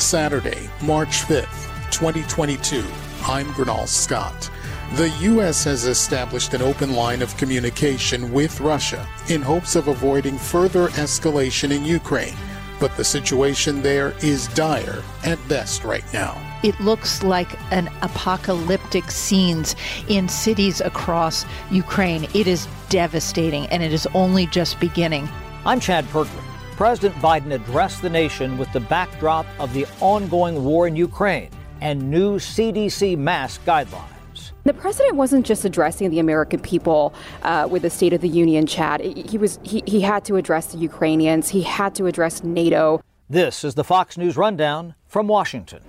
Saturday, March 5th, 2022. I'm Gurnal Scott. The U.S. has established an open line of communication with Russia in hopes of avoiding further escalation in Ukraine. But the situation there is dire at best right now. It looks like an apocalyptic scenes in cities across Ukraine. It is devastating and it is only just beginning. I'm Chad Pergram. President Biden addressed the nation with the backdrop of the ongoing war in Ukraine and new CDC mask guidelines. The president wasn't just addressing the American people uh, with the State of the Union, Chad. He was he, he had to address the Ukrainians. He had to address NATO. This is the Fox News rundown from Washington.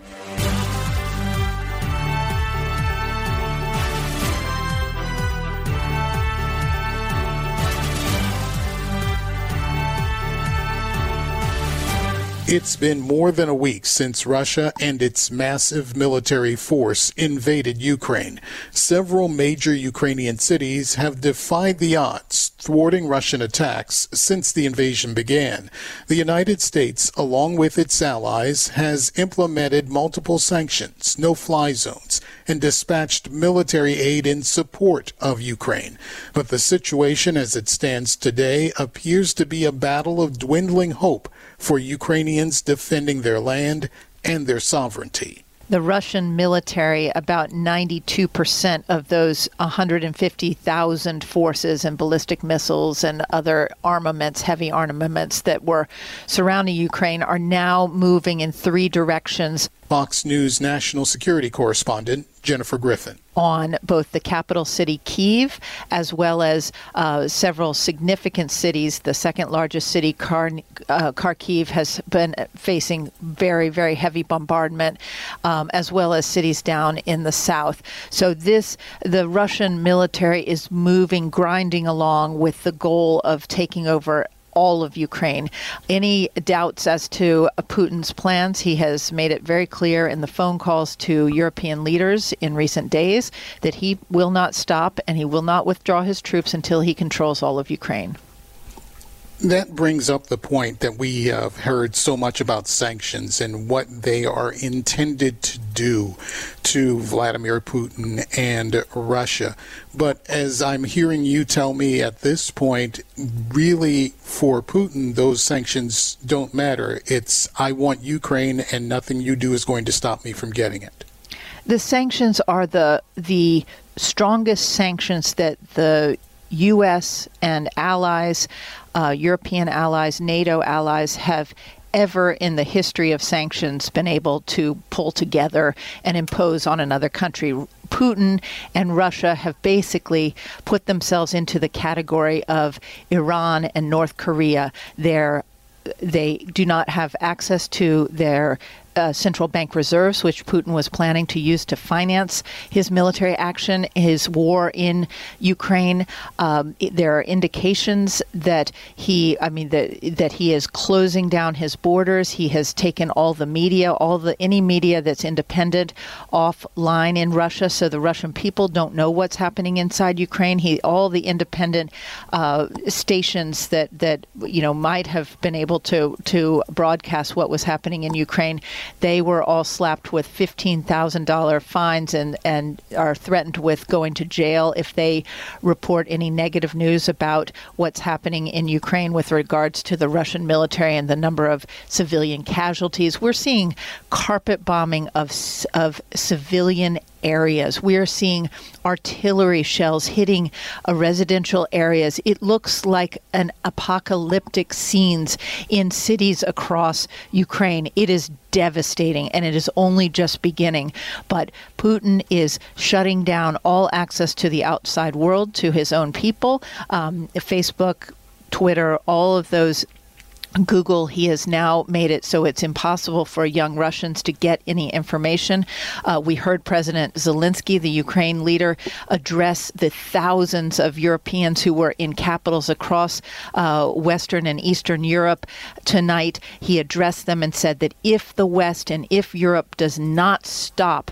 It's been more than a week since Russia and its massive military force invaded Ukraine. Several major Ukrainian cities have defied the odds, thwarting Russian attacks since the invasion began. The United States, along with its allies, has implemented multiple sanctions, no fly zones, and dispatched military aid in support of Ukraine. But the situation as it stands today appears to be a battle of dwindling hope for Ukrainians defending their land and their sovereignty. The Russian military, about 92% of those 150,000 forces and ballistic missiles and other armaments, heavy armaments that were surrounding Ukraine, are now moving in three directions. Fox News national security correspondent Jennifer Griffin. On both the capital city, Kiev, as well as uh, several significant cities. The second largest city, Kar- uh, Kharkiv, has been facing very, very heavy bombardment, um, as well as cities down in the south. So, this, the Russian military is moving, grinding along with the goal of taking over all of Ukraine. Any doubts as to Putin's plans? He has made it very clear in the phone calls to European leaders in recent days that he will not stop and he will not withdraw his troops until he controls all of Ukraine. That brings up the point that we have heard so much about sanctions and what they are intended to do to Vladimir Putin and Russia. But as I'm hearing you tell me at this point, really for Putin, those sanctions don't matter. It's, I want Ukraine and nothing you do is going to stop me from getting it. The sanctions are the the strongest sanctions that the U.S. and allies, uh, European allies, NATO allies have ever in the history of sanctions been able to pull together and impose on another country. Putin and Russia have basically put themselves into the category of Iran and North Korea. They're they do not have access to their uh, central bank reserves, which Putin was planning to use to finance his military action, his war in Ukraine. Um, there are indications that he, I mean, that that he is closing down his borders. He has taken all the media, all the any media that's independent, offline in Russia, so the Russian people don't know what's happening inside Ukraine. He all the independent uh, stations that that you know might have been able to to broadcast what was happening in Ukraine they were all slapped with $15,000 fines and, and are threatened with going to jail if they report any negative news about what's happening in Ukraine with regards to the Russian military and the number of civilian casualties. We're seeing carpet bombing of, of civilian areas. We are seeing artillery shells hitting uh, residential areas. It looks like an apocalyptic scenes in cities across Ukraine. It is devastating and it is only just beginning. But Putin is shutting down all access to the outside world, to his own people. Um, Facebook, Twitter, all of those Google, he has now made it so it's impossible for young Russians to get any information. Uh, we heard President Zelensky, the Ukraine leader, address the thousands of Europeans who were in capitals across uh, Western and Eastern Europe tonight. He addressed them and said that if the West and if Europe does not stop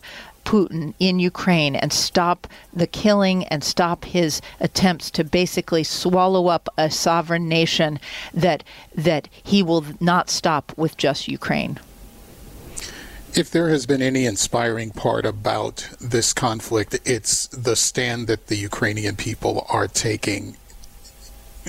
Putin in Ukraine and stop the killing and stop his attempts to basically swallow up a sovereign nation that that he will not stop with just Ukraine. If there has been any inspiring part about this conflict, it's the stand that the Ukrainian people are taking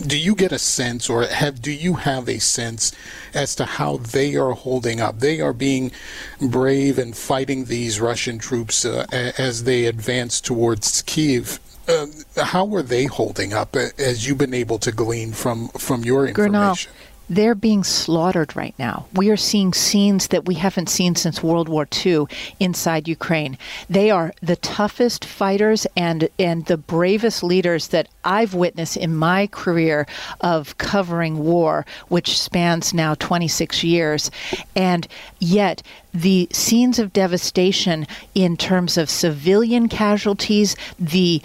do you get a sense or have do you have a sense as to how they are holding up? They are being brave and fighting these russian troops uh, as they advance towards kiev uh, how are they holding up uh, as you've been able to glean from from your information they're being slaughtered right now. We are seeing scenes that we haven't seen since World War II inside Ukraine. They are the toughest fighters and and the bravest leaders that I've witnessed in my career of covering war, which spans now 26 years. And yet the scenes of devastation in terms of civilian casualties, the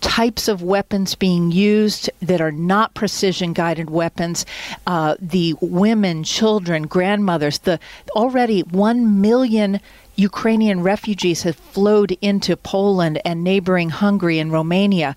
types of weapons being used that are not precision guided weapons, uh, the women, children, grandmothers, the already 1 million Ukrainian refugees have flowed into Poland and neighboring Hungary and Romania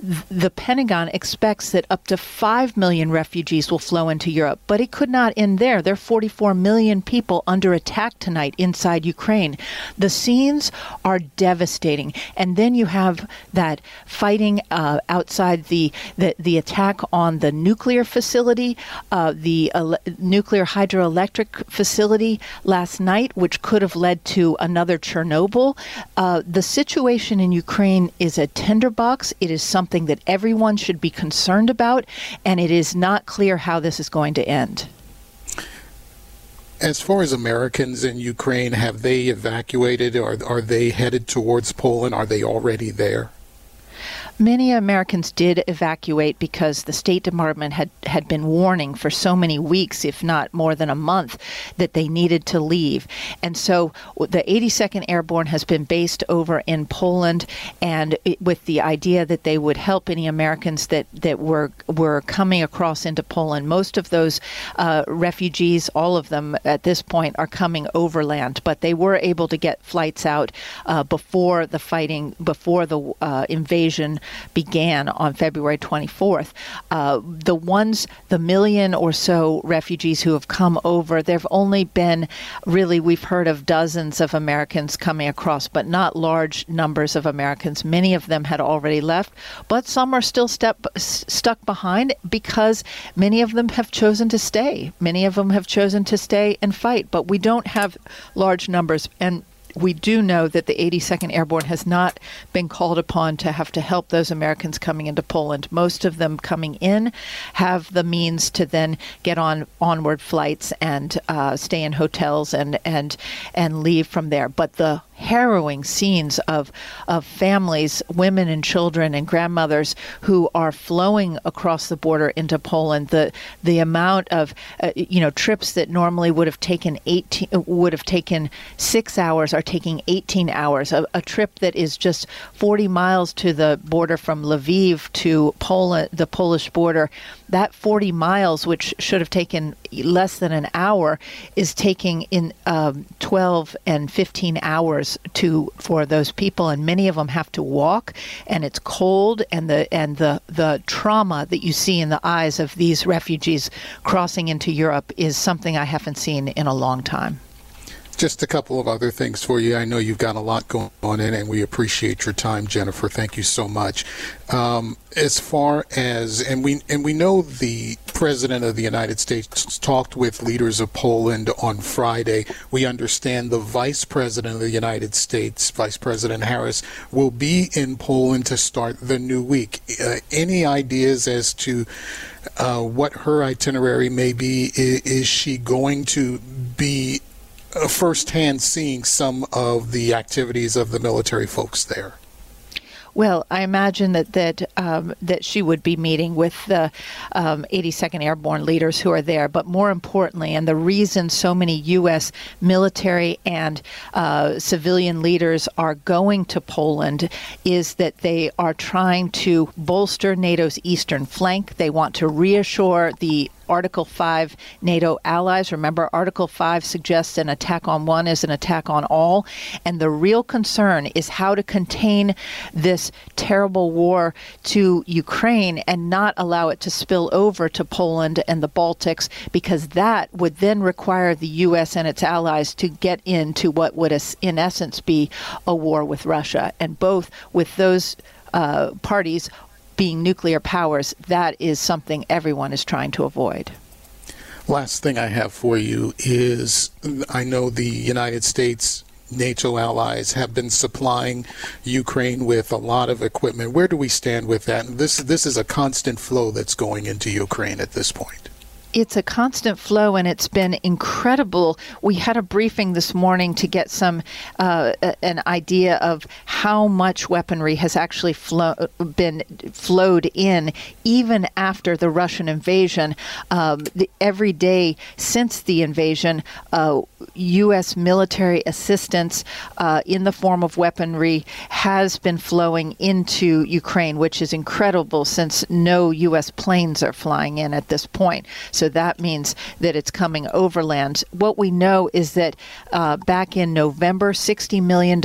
the Pentagon expects that up to 5 million refugees will flow into Europe, but it could not end there. There are 44 million people under attack tonight inside Ukraine. The scenes are devastating. And then you have that fighting uh, outside the, the, the, attack on the nuclear facility, uh, the uh, nuclear hydroelectric facility last night, which could have led to another Chernobyl. Uh, the situation in Ukraine is a tinderbox. It is something something that everyone should be concerned about, and it is not clear how this is going to end. As far as Americans in Ukraine, have they evacuated? Or are they headed towards Poland? Are they already there? Many Americans did evacuate because the State Department had, had been warning for so many weeks, if not more than a month, that they needed to leave. And so the 82nd Airborne has been based over in Poland, and it, with the idea that they would help any Americans that, that were, were coming across into Poland. Most of those uh, refugees, all of them at this point, are coming overland, but they were able to get flights out uh, before the fighting, before the uh, invasion began on February 24th. Uh, the ones, the million or so refugees who have come over, there have only been really, we've heard of dozens of Americans coming across, but not large numbers of Americans. Many of them had already left, but some are still step, stuck behind because many of them have chosen to stay. Many of them have chosen to stay and fight, but we don't have large numbers. And we do know that the 82nd Airborne has not been called upon to have to help those Americans coming into Poland. Most of them coming in have the means to then get on onward flights and uh, stay in hotels and and and leave from there. But the harrowing scenes of of families, women and children and grandmothers who are flowing across the border into Poland. The the amount of uh, you know trips that normally would have taken 18 would have taken 6 hours are taking 18 hours. A, a trip that is just 40 miles to the border from Lviv to Poland the Polish border that 40 miles, which should have taken less than an hour, is taking in um, 12 and 15 hours to for those people, and many of them have to walk, and it's cold, and the and the the trauma that you see in the eyes of these refugees crossing into Europe is something I haven't seen in a long time. Just a couple of other things for you. I know you've got a lot going on in, and we appreciate your time, Jennifer. Thank you so much. Um, as far as and we and we know the president of the United States talked with leaders of Poland on Friday. We understand the vice president of the United States, Vice President Harris, will be in Poland to start the new week. Uh, any ideas as to uh, what her itinerary may be? Is, is she going to be uh, firsthand seeing some of the activities of the military folks there? Well, I imagine that that um, that she would be meeting with the um, 82nd Airborne leaders who are there. But more importantly, and the reason so many U.S. military and uh, civilian leaders are going to Poland is that they are trying to bolster NATO's eastern flank. They want to reassure the Article 5 NATO allies. Remember, Article 5 suggests an attack on one is an attack on all. And the real concern is how to contain this terrible war to Ukraine and not allow it to spill over to Poland and the Baltics, because that would then require the U.S. and its allies to get into what would, in essence, be a war with Russia. And both with those uh, parties being nuclear powers, that is something everyone is trying to avoid. Last thing I have for you is I know the United States NATO allies have been supplying Ukraine with a lot of equipment. Where do we stand with that? And this this is a constant flow that's going into Ukraine at this point it's a constant flow and it's been incredible. We had a briefing this morning to get some uh, an idea of how much weaponry has actually been flowed in even after the Russian invasion. Um, the, every day since the invasion, uh, U.S. military assistance uh, in the form of weaponry has been flowing into Ukraine, which is incredible since no U.S. planes are flying in at this point. So that means that it's coming overland. What we know is that uh, back in November, $60 million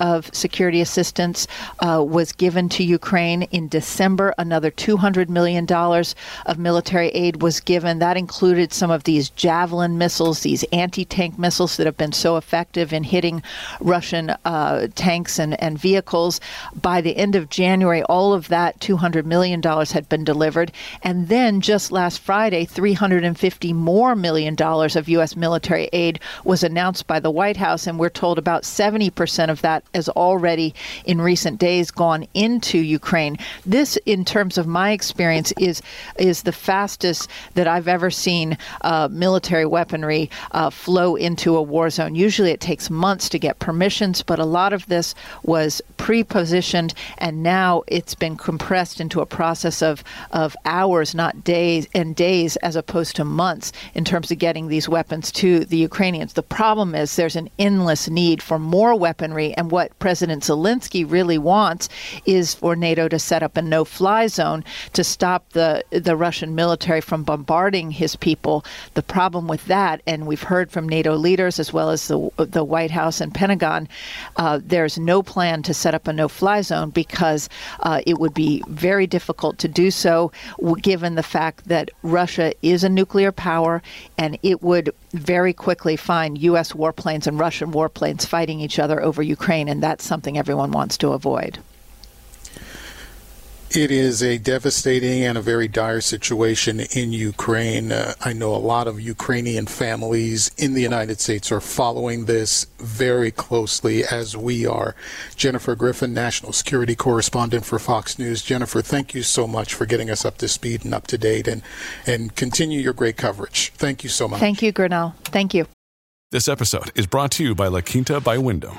of security assistance uh, was given to Ukraine. In December, another $200 million of military aid was given. That included some of these Javelin missiles, these anti tank missiles that have been so effective in hitting Russian uh, tanks and, and vehicles. By the end of January, all of that $200 million had been delivered. And then just last Friday, 350 more million dollars of U.S. military aid was announced by the White House. And we're told about 70% of that has already, in recent days, gone into Ukraine. This, in terms of my experience, is, is the fastest that I've ever seen uh, military weaponry uh, flow into a war zone. Usually it takes months to get permissions, but a lot of this was pre positioned, and now it's been compressed into a process of, of hours, not days, and days as opposed to months in terms of getting these weapons to the Ukrainians. The problem is there's an endless need for more weaponry, and what President Zelensky really wants is for NATO to set up a no fly zone to stop the, the Russian military from bombarding his people. The problem with that, and we've heard from NATO leaders as well as the, the White House and Pentagon, uh, there's no plan to set up a no fly zone because uh, it would be very difficult to do so given the fact that Russia a nuclear power and it would very quickly find U.S. warplanes and Russian warplanes fighting each other over Ukraine, and that's something everyone wants to avoid. It is a devastating and a very dire situation in Ukraine. Uh, I know a lot of Ukrainian families in the United States are following this very closely as we are. Jennifer Griffin, national security correspondent for Fox News. Jennifer, thank you so much for getting us up to speed and up to date and, and continue your great coverage. Thank you so much. Thank you, Gurnal. Thank you. This episode is brought to you by La Quinta by Wyndham.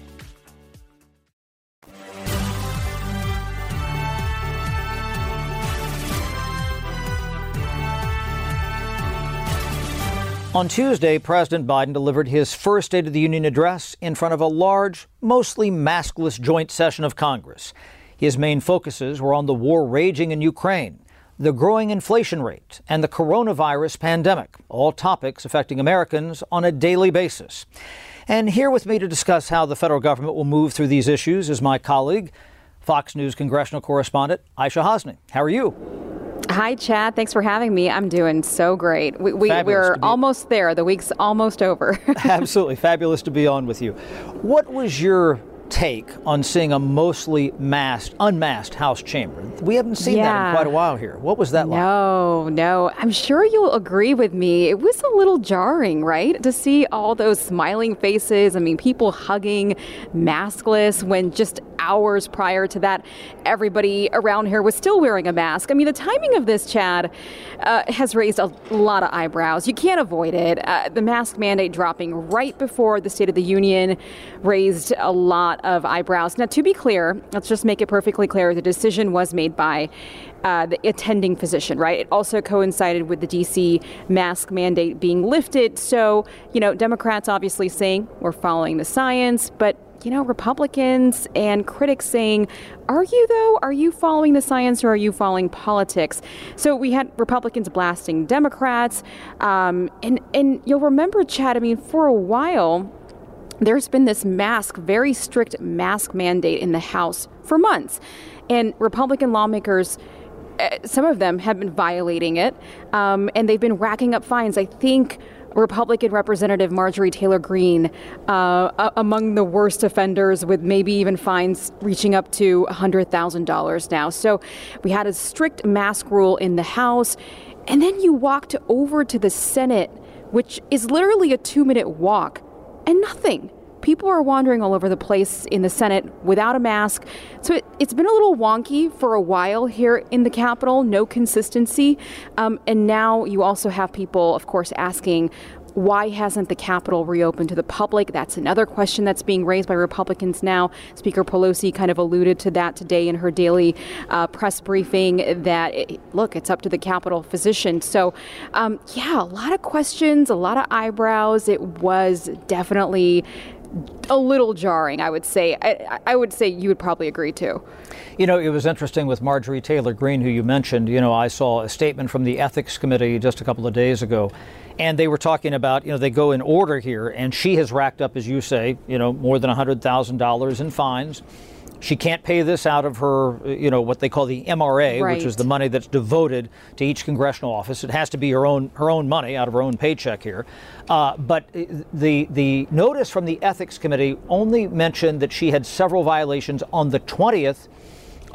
On Tuesday, President Biden delivered his first State of the Union address in front of a large, mostly maskless joint session of Congress. His main focuses were on the war raging in Ukraine, the growing inflation rate, and the coronavirus pandemic, all topics affecting Americans on a daily basis. And here with me to discuss how the federal government will move through these issues is my colleague, Fox News congressional correspondent Aishah Hasnie. How are you? Hi, Chad. Thanks for having me. I'm doing so great. We, we, are almost there. The week's almost over. Absolutely. Fabulous to be on with you. What was your take on seeing a mostly masked, unmasked House chamber? We haven't seen yeah. that in quite a while here. What was that like? No, no. I'm sure you'll agree with me. It was a little jarring, right? To see all those smiling faces. I mean, people hugging, maskless, when just hours prior to that, everybody around here was still wearing a mask. I mean, the timing of this, Chad, uh, has raised a lot of eyebrows. You can't avoid it. Uh, the mask mandate dropping right before the State of the Union raised a lot of eyebrows. Now, to be clear, let's just make it perfectly clear the decision was made by uh, the attending physician, right? It also coincided with the DC mask mandate being lifted. So, you know, Democrats obviously saying we're following the science, but you know, Republicans and critics saying, Are you, though? Are you following the science or are you following politics? So we had Republicans blasting Democrats. Um, and, and you'll remember, Chad, I mean, for a while, there's been this mask, very strict mask mandate in the House for months. And Republican lawmakers, eh, some of them have been violating it, um, and they've been racking up fines. I think Republican Representative Marjorie Taylor Greene uh, among the worst offenders, with maybe even fines reaching up to $100,000 now. So we had a strict mask rule in the House, and then you walked over to the Senate, which is literally a two minute walk and nothing. People are wandering all over the place in the Senate without a mask. So it, has been a little wonky for a while here in the Capitol, no consistency. Um, and now you also have people, of course, asking why hasn't the Capitol reopened to the public? That's another question that's being raised by Republicans now. Speaker Pelosi kind of alluded to that today in her daily uh, press briefing that, it, look, it's up to the Capitol physician. So, um, yeah, a lot of questions, a lot of eyebrows. It was definitely a little jarring, I would say. I, I, would say you would probably agree too. You know, it was interesting with Marjorie Taylor Greene, who you mentioned. You know, I saw a statement from the Ethics Committee just a couple of days ago and they were talking about, you know, they go in order here, and she has racked up, as you say, you know, more than $100,000 in fines. She can't pay this out of her, you know, what they call the MRA, right. which is the money that's devoted to each congressional office. It has to be her own her own money out of her own paycheck here. Uh, but the the notice from the ethics committee only mentioned that she had several violations on the 20th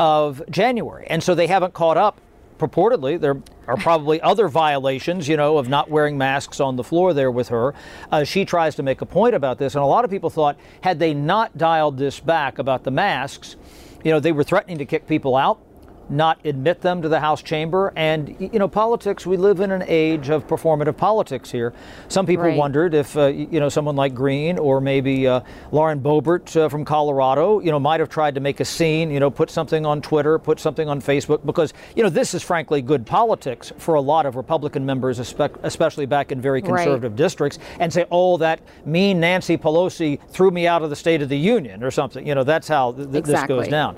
of January, and so they haven't caught up purportedly there are probably other violations, you know, of not wearing masks on the floor there with her. Uh, she tries to make a point about this, and a lot of people thought had they not dialed this back about the masks, you know, they were threatening to kick people out not admit them to the House chamber. And, you know, politics, we live in an age of performative politics here. Some people right. wondered if, uh, you know, someone like Greene or maybe uh, Lauren Boebert uh, from Colorado, you know, might have tried to make a scene, you know, put something on Twitter, put something on Facebook, because, you know, this is frankly good politics for a lot of Republican members, especially back in very conservative right. districts, and say, oh, that mean Nancy Pelosi threw me out of the State of the Union or something. You know, that's how th- exactly. this goes down.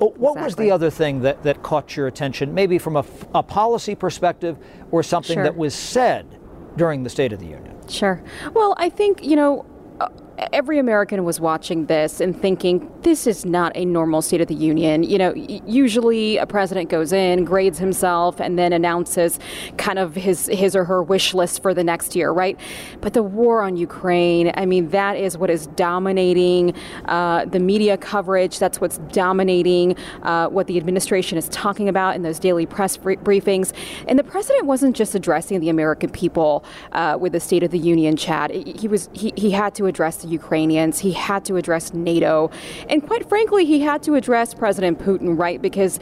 What exactly. was the other thing that, that caught your attention, maybe from a, a policy perspective or something sure. that was said during the State of the Union? Sure. Well, I think, you know, every American was watching this and thinking, this is not a normal State of the Union. You know, usually a president goes in, grades himself, and then announces kind of his, his or her wish list for the next year, right? But the war on Ukraine, I mean, that is what is dominating uh, the media coverage. That's what's dominating uh, what the administration is talking about in those daily press briefings. And the president wasn't just addressing the American people uh, with the State of the Union, Chad. He was he, he had to address Ukrainians. He had to address NATO. And quite frankly, he had to address President Putin, right? Because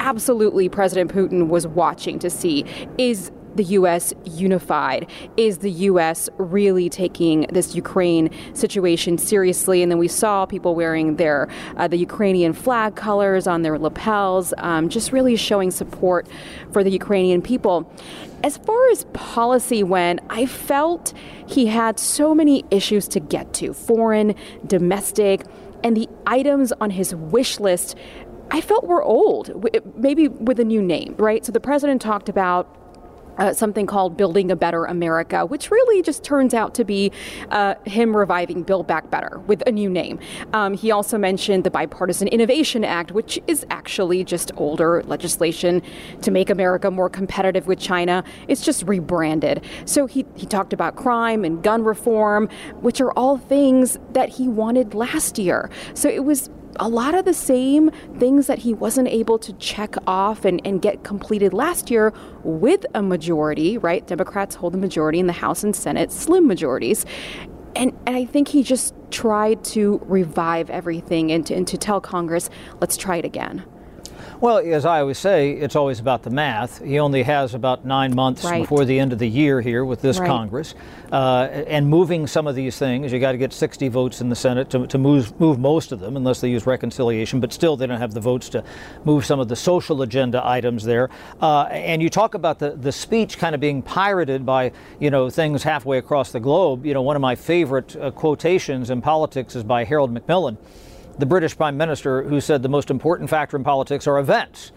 absolutely President Putin was watching to see is the U.S. unified? Is the U.S. really taking this Ukraine situation seriously? And then we saw people wearing their uh, the Ukrainian flag colors on their lapels, um, just really showing support for the Ukrainian people. As far as policy went, I felt he had so many issues to get to foreign, domestic, and the items on his wish list I felt were old, maybe with a new name, right? So the president talked about uh, something called Building a Better America, which really just turns out to be uh, him reviving Build Back Better with a new name. Um, he also mentioned the Bipartisan Innovation Act, which is actually just older legislation to make America more competitive with China. It's just rebranded. So he, he talked about crime and gun reform, which are all things that he wanted last year. So it was a lot of the same things that he wasn't able to check off and, and get completed last year with a majority, right? Democrats hold the majority in the House and Senate, slim majorities. And, and I think he just tried to revive everything and to, and to tell Congress, let's try it again. Well, as I always say, it's always about the math. He only has about nine months right. before the end of the year here with this right. Congress. Uh, and moving some of these things, you got to get 60 votes in the Senate to, to move, move most of them, unless they use reconciliation. But still, they don't have the votes to move some of the social agenda items there. Uh, and you talk about the, the speech kind of being pirated by, you know, things halfway across the globe. You know, one of my favorite uh, quotations in politics is by Harold Macmillan the British Prime Minister, who said the most important factor in politics are events.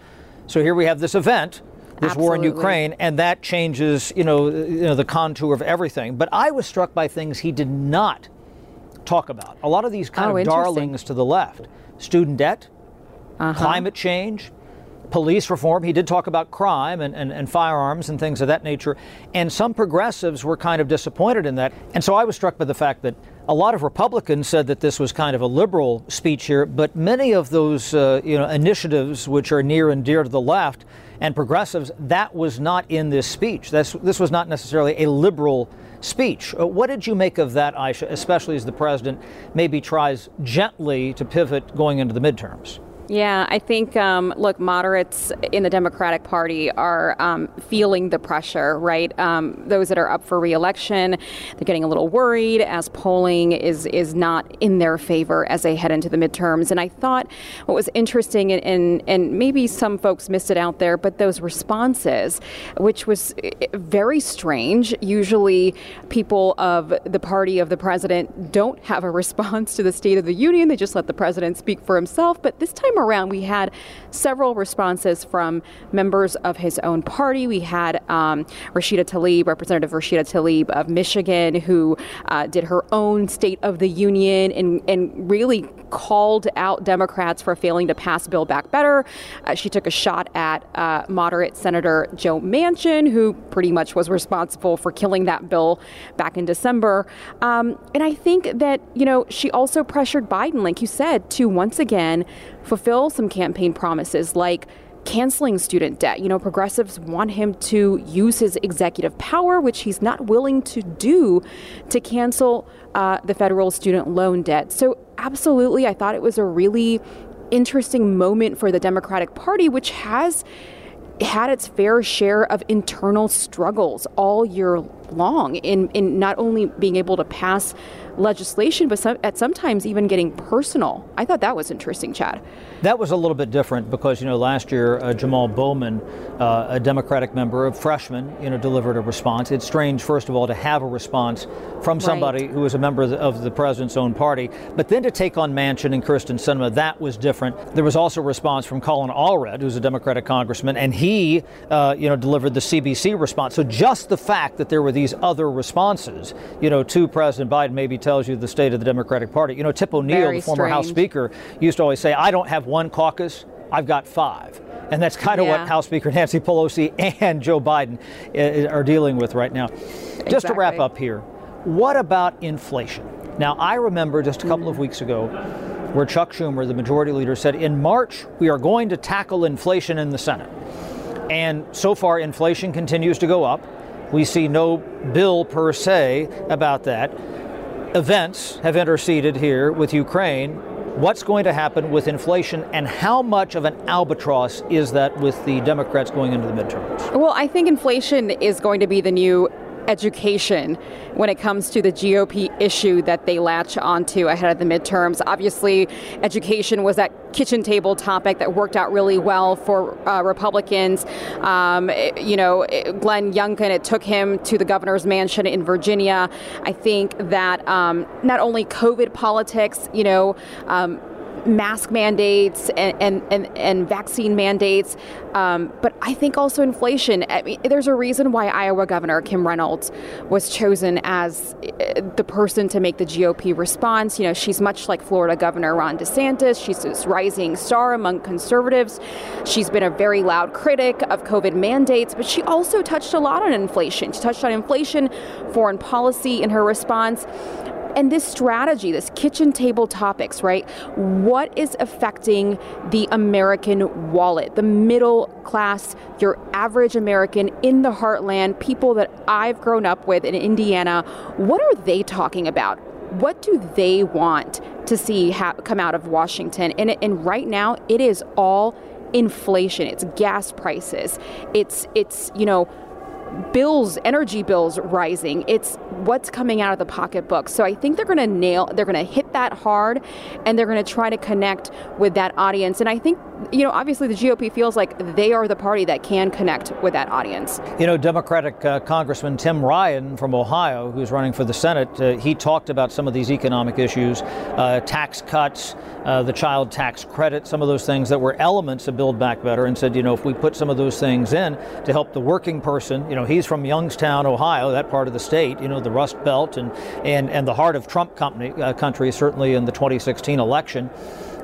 So here we have this event, this Absolutely. war in Ukraine, and that changes, you know, you know, the contour of everything. But I was struck by things he did not talk about. A lot of these kind oh, of darlings to the left: student debt, uh-huh. climate change, police reform. He did talk about crime and, and, and, firearms and things of that nature. And some progressives were kind of disappointed in that. And so I was struck by the fact that a lot of Republicans said that this was kind of a liberal speech here, but many of those uh, you know initiatives which are near and dear to the left and progressives, that was not in this speech. That's, this was not necessarily a liberal speech. Uh, what did you make of that, Aishah, especially as the president maybe tries gently to pivot going into the midterms? Yeah, I think, um, look, moderates in the Democratic Party are um, feeling the pressure, right? Um, those that are up for reelection, they're getting a little worried as polling is, is not in their favor as they head into the midterms. And I thought what was interesting, and, and, and maybe some folks missed it out there, but those responses, which was eh, very strange. Usually, people of the party of the president don't have a response to the State of the Union, they just let the president speak for himself. But this time, around, we had several responses from members of his own party. We had um, Rashida Tlaib, Representative Rashida Tlaib of Michigan, who uh, did her own State of the Union and, and really called out Democrats for failing to pass Build Back Better. Uh, she took a shot at uh, moderate Senator Joe Manchin, who pretty much was responsible for killing that bill back in December. Um, and I think that, you know, she also pressured Biden, like you said, to once again fulfill some campaign promises like canceling student debt. You know, progressives want him to use his executive power, which he's not willing to do, to cancel uh, the federal student loan debt. So, absolutely, I thought it was a really interesting moment for the Democratic Party, which has had its fair share of internal struggles all year long in, in not only being able to pass legislation, but some, at sometimes even getting personal. I thought that was interesting, Chad. That was a little bit different because you know last year uh, Jamal Bowman, uh, a Democratic member, a freshman, you know, delivered a response. It's strange, first of all, to have a response from somebody right. who is a member of the, of the, president's own party, but then to take on Manchin and Kyrsten Sinema, that was different. There was also a response from Colin Allred, who's a Democratic congressman, and he, uh, you know, delivered the CBC response. So just the fact that there were these other responses, you know, to President Biden maybe tells you the state of the Democratic Party. You know, Tip O'Neill, Very the former strange. House Speaker, used to always say, I don't have one caucus, I've got five. And that's kind of yeah. what House Speaker Nancy Pelosi and Joe Biden uh, are dealing with right now. Exactly. Just to wrap up here, what about inflation? Now, I remember just a couple of weeks ago where Chuck Schumer, the majority leader, said in March we are going to tackle inflation in the Senate. And so far, inflation continues to go up. We see no bill per se about that. Events have interceded here with Ukraine. What's going to happen with inflation, and how much of an albatross is that with the Democrats going into the midterms? Well, I think inflation is going to be the new education when it comes to the GOP issue that they latch onto ahead of the midterms. Obviously, education was that kitchen table topic that worked out really well for uh, Republicans. Um, you know, Glenn Youngkin, it took him to the governor's mansion in Virginia. I think that um, not only COVID politics, you know, um, mask mandates and, and, and, and vaccine mandates, um, but I think also inflation. I mean, there's a reason why Iowa Governor Kim Reynolds was chosen as uh, the person to make the GOP response. You know, she's much like Florida Governor Ron DeSantis. She's this rising star among conservatives. She's been a very loud critic of COVID mandates, but she also touched a lot on inflation. She touched on inflation, foreign policy in her response and this strategy, this kitchen table topics, right? What is affecting the American wallet, the middle class, your average American in the heartland, people that I've grown up with in Indiana? What are they talking about? What do they want to see ha- come out of Washington? And, and right now, it is all inflation. It's gas prices. It's it's you know bills, energy bills rising. It's what's coming out of the pocketbook. So I think they're going to nail, they're going to hit that hard, and they're going to try to connect with that audience. And I think, you know, obviously the GOP feels like they are the party that can connect with that audience. You know, Democratic uh, Congressman Tim Ryan from Ohio, who's running for the Senate, uh, he talked about some of these economic issues, uh, tax cuts, uh, the child tax credit, some of those things that were elements of Build Back Better, and said, you know, if we put some of those things in to help the working person, you know, he's from Youngstown, Ohio, that part of the state, you know, the Rust Belt and, and, and the heart of Trump company, uh, country, certainly in the 2016 election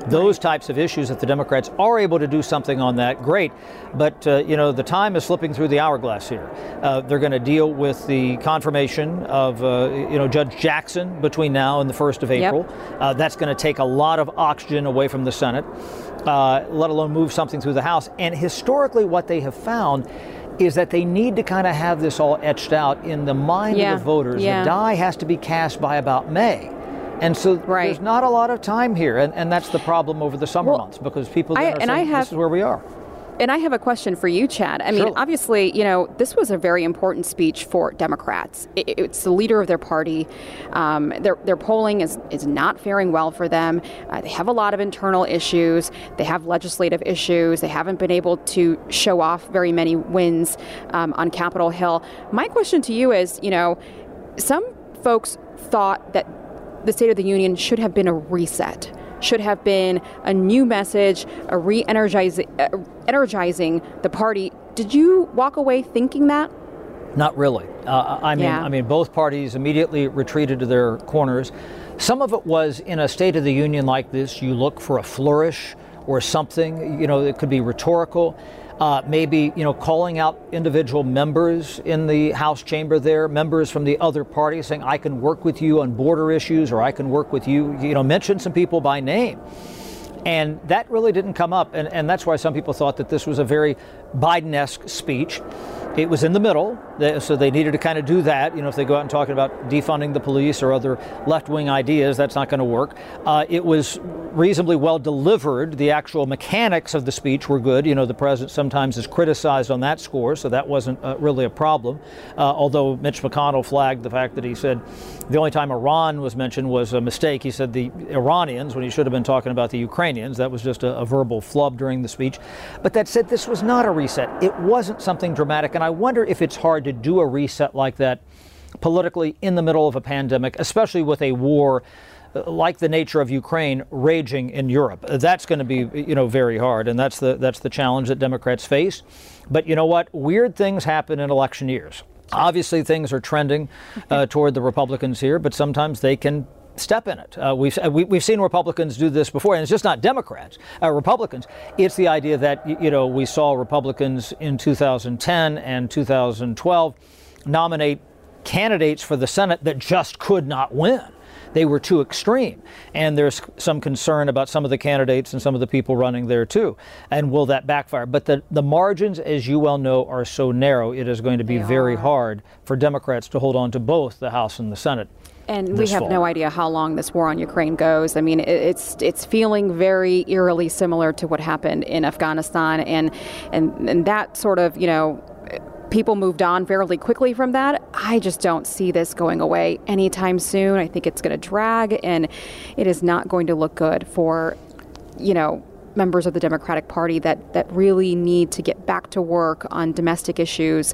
those types of issues, if the Democrats are able to do something on that, great. But, uh, you know, the time is slipping through the hourglass here. Uh, they're going to deal with the confirmation of, uh, you know, Judge Jackson between now and the 1st of April. Yep. Uh, that's going to take a lot of oxygen away from the Senate, uh, let alone move something through the House. And historically, what they have found is that they need to kind of have this all etched out in the mind yeah. of the voters. Yeah. The die has to be cast by about May. And so right. there's not a lot of time here, and, and that's the problem over the summer months because people I, and saying, I have, this is where we are. And I have a question for you, Chad. I mean, obviously, you know, this was a very important speech for Democrats. It, it's the leader of their party. Um, their, their polling is, is not faring well for them. Uh, they have a lot of internal issues. They have legislative issues. They haven't been able to show off very many wins um, on Capitol Hill. My question to you is, you know, some folks thought that the State of the Union should have been a reset should have been a new message, a re-energizing uh, energizing the party. Did you walk away thinking that? Not really. Uh, I mean, yeah. I mean, both parties immediately retreated to their corners. Some of it was in a State of the Union like this, you look for a flourish or something. You know, it could be rhetorical uh, maybe you know calling out individual members in the House chamber there, members from the other party, saying I can work with you on border issues, or I can work with you. You know, mention some people by name. And that really didn't come up. And, and that's why some people thought that this was a very Biden esque speech. It was in the middle, so they needed to kind of do that. You know, if they go out and talk about defunding the police or other left wing ideas, that's not going to work. Uh, it was reasonably well delivered. The actual mechanics of the speech were good. You know, the president sometimes is criticized on that score, so that wasn't uh, really a problem. Uh, although Mitch McConnell flagged the fact that he said the only time Iran was mentioned was a mistake. He said the Iranians when he should have been talking about the Ukrainians. That was just a, a verbal flub during the speech. But that said, this was not a reset. It wasn't something dramatic. And I wonder if it's hard to do a reset like that politically in the middle of a pandemic, especially with a war uh, like the nature of Ukraine raging in Europe. That's going to be, you know, very hard, and that's the that's the challenge that Democrats face. But you know what? Weird things happen in election years. Obviously, things are trending uh, toward the Republicans here, but sometimes they can step in it. Uh, we've, we, have we have seen Republicans do this before, and it's just not Democrats, uh, Republicans. It's the idea that, you know, we saw Republicans in 2010 and 2012 nominate candidates for the Senate that just could not win. They were too extreme. And there's some concern about some of the candidates and some of the people running there too. And will that backfire? But the, the margins, as you well know, are so narrow, it is going to be they very are. hard for Democrats to hold on to both the House and the Senate. And we have fall. no idea how long this war on Ukraine goes. I mean, it's it's feeling very eerily similar to what happened in Afghanistan, and and and that sort of you know people moved on fairly quickly from that. I just don't see this going away anytime soon. I think it's going to drag, and it is not going to look good for you know members of the Democratic Party that, that really need to get back to work on domestic issues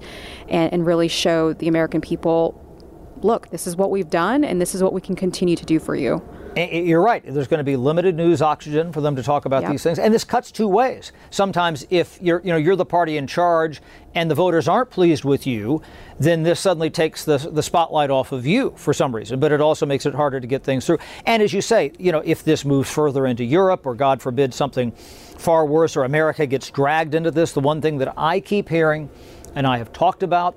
and, and really show the American people look, this is what we've done, and this is what we can continue to do for you. You're right. There's going to be limited news oxygen for them to talk about yep. these things, and this cuts two ways. Sometimes, if you're, you know, you're the party in charge, and the voters aren't pleased with you, then this suddenly takes the the spotlight off of you for some reason. But it also makes it harder to get things through. And as you say, you know, if this moves further into Europe, or God forbid something far worse, or America gets dragged into this, the one thing that I keep hearing, and I have talked about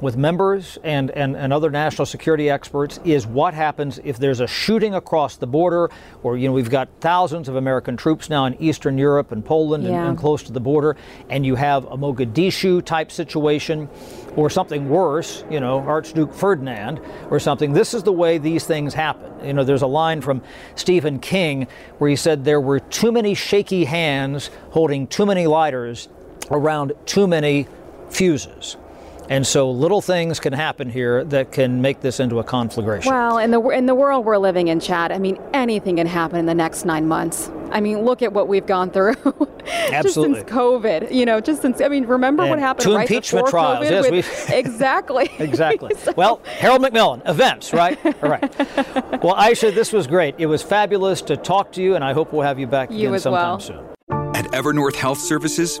with members and, and, and other national security experts is what happens if there's a shooting across the border, or you know we've got thousands of American troops now in Eastern Europe and Poland yeah. and, and close to the border, and you have a Mogadishu type situation, or something worse, you know Archduke Ferdinand or something. This is the way these things happen. You know, there's a line from Stephen King where he said there were too many shaky hands holding too many lighters around too many fuses. And so little things can happen here that can make this into a conflagration. Well, in the in the world we're living in, Chad, I mean, anything can happen in the next nine months. I mean, look at what we've gone through. Absolutely. just since COVID, you know, just since I mean, remember and what happened two right impeachment before trials. COVID? Yes, with, exactly. exactly. so. Well, Harold Macmillan, events, right? All right. Well, Aishah, this was great. It was fabulous to talk to you, and I hope we'll have you back you again sometime well. soon. At Evernorth Health Services,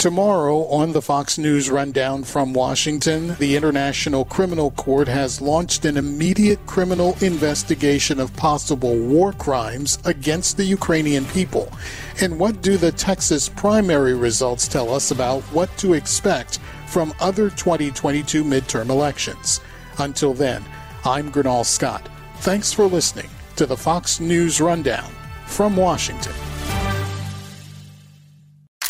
Tomorrow on the Fox News Rundown from Washington, the International Criminal Court has launched an immediate criminal investigation of possible war crimes against the Ukrainian people. And what do the Texas primary results tell us about what to expect from other 2022 midterm elections? Until then, I'm Gurnal Scott. Thanks for listening to the Fox News Rundown from Washington.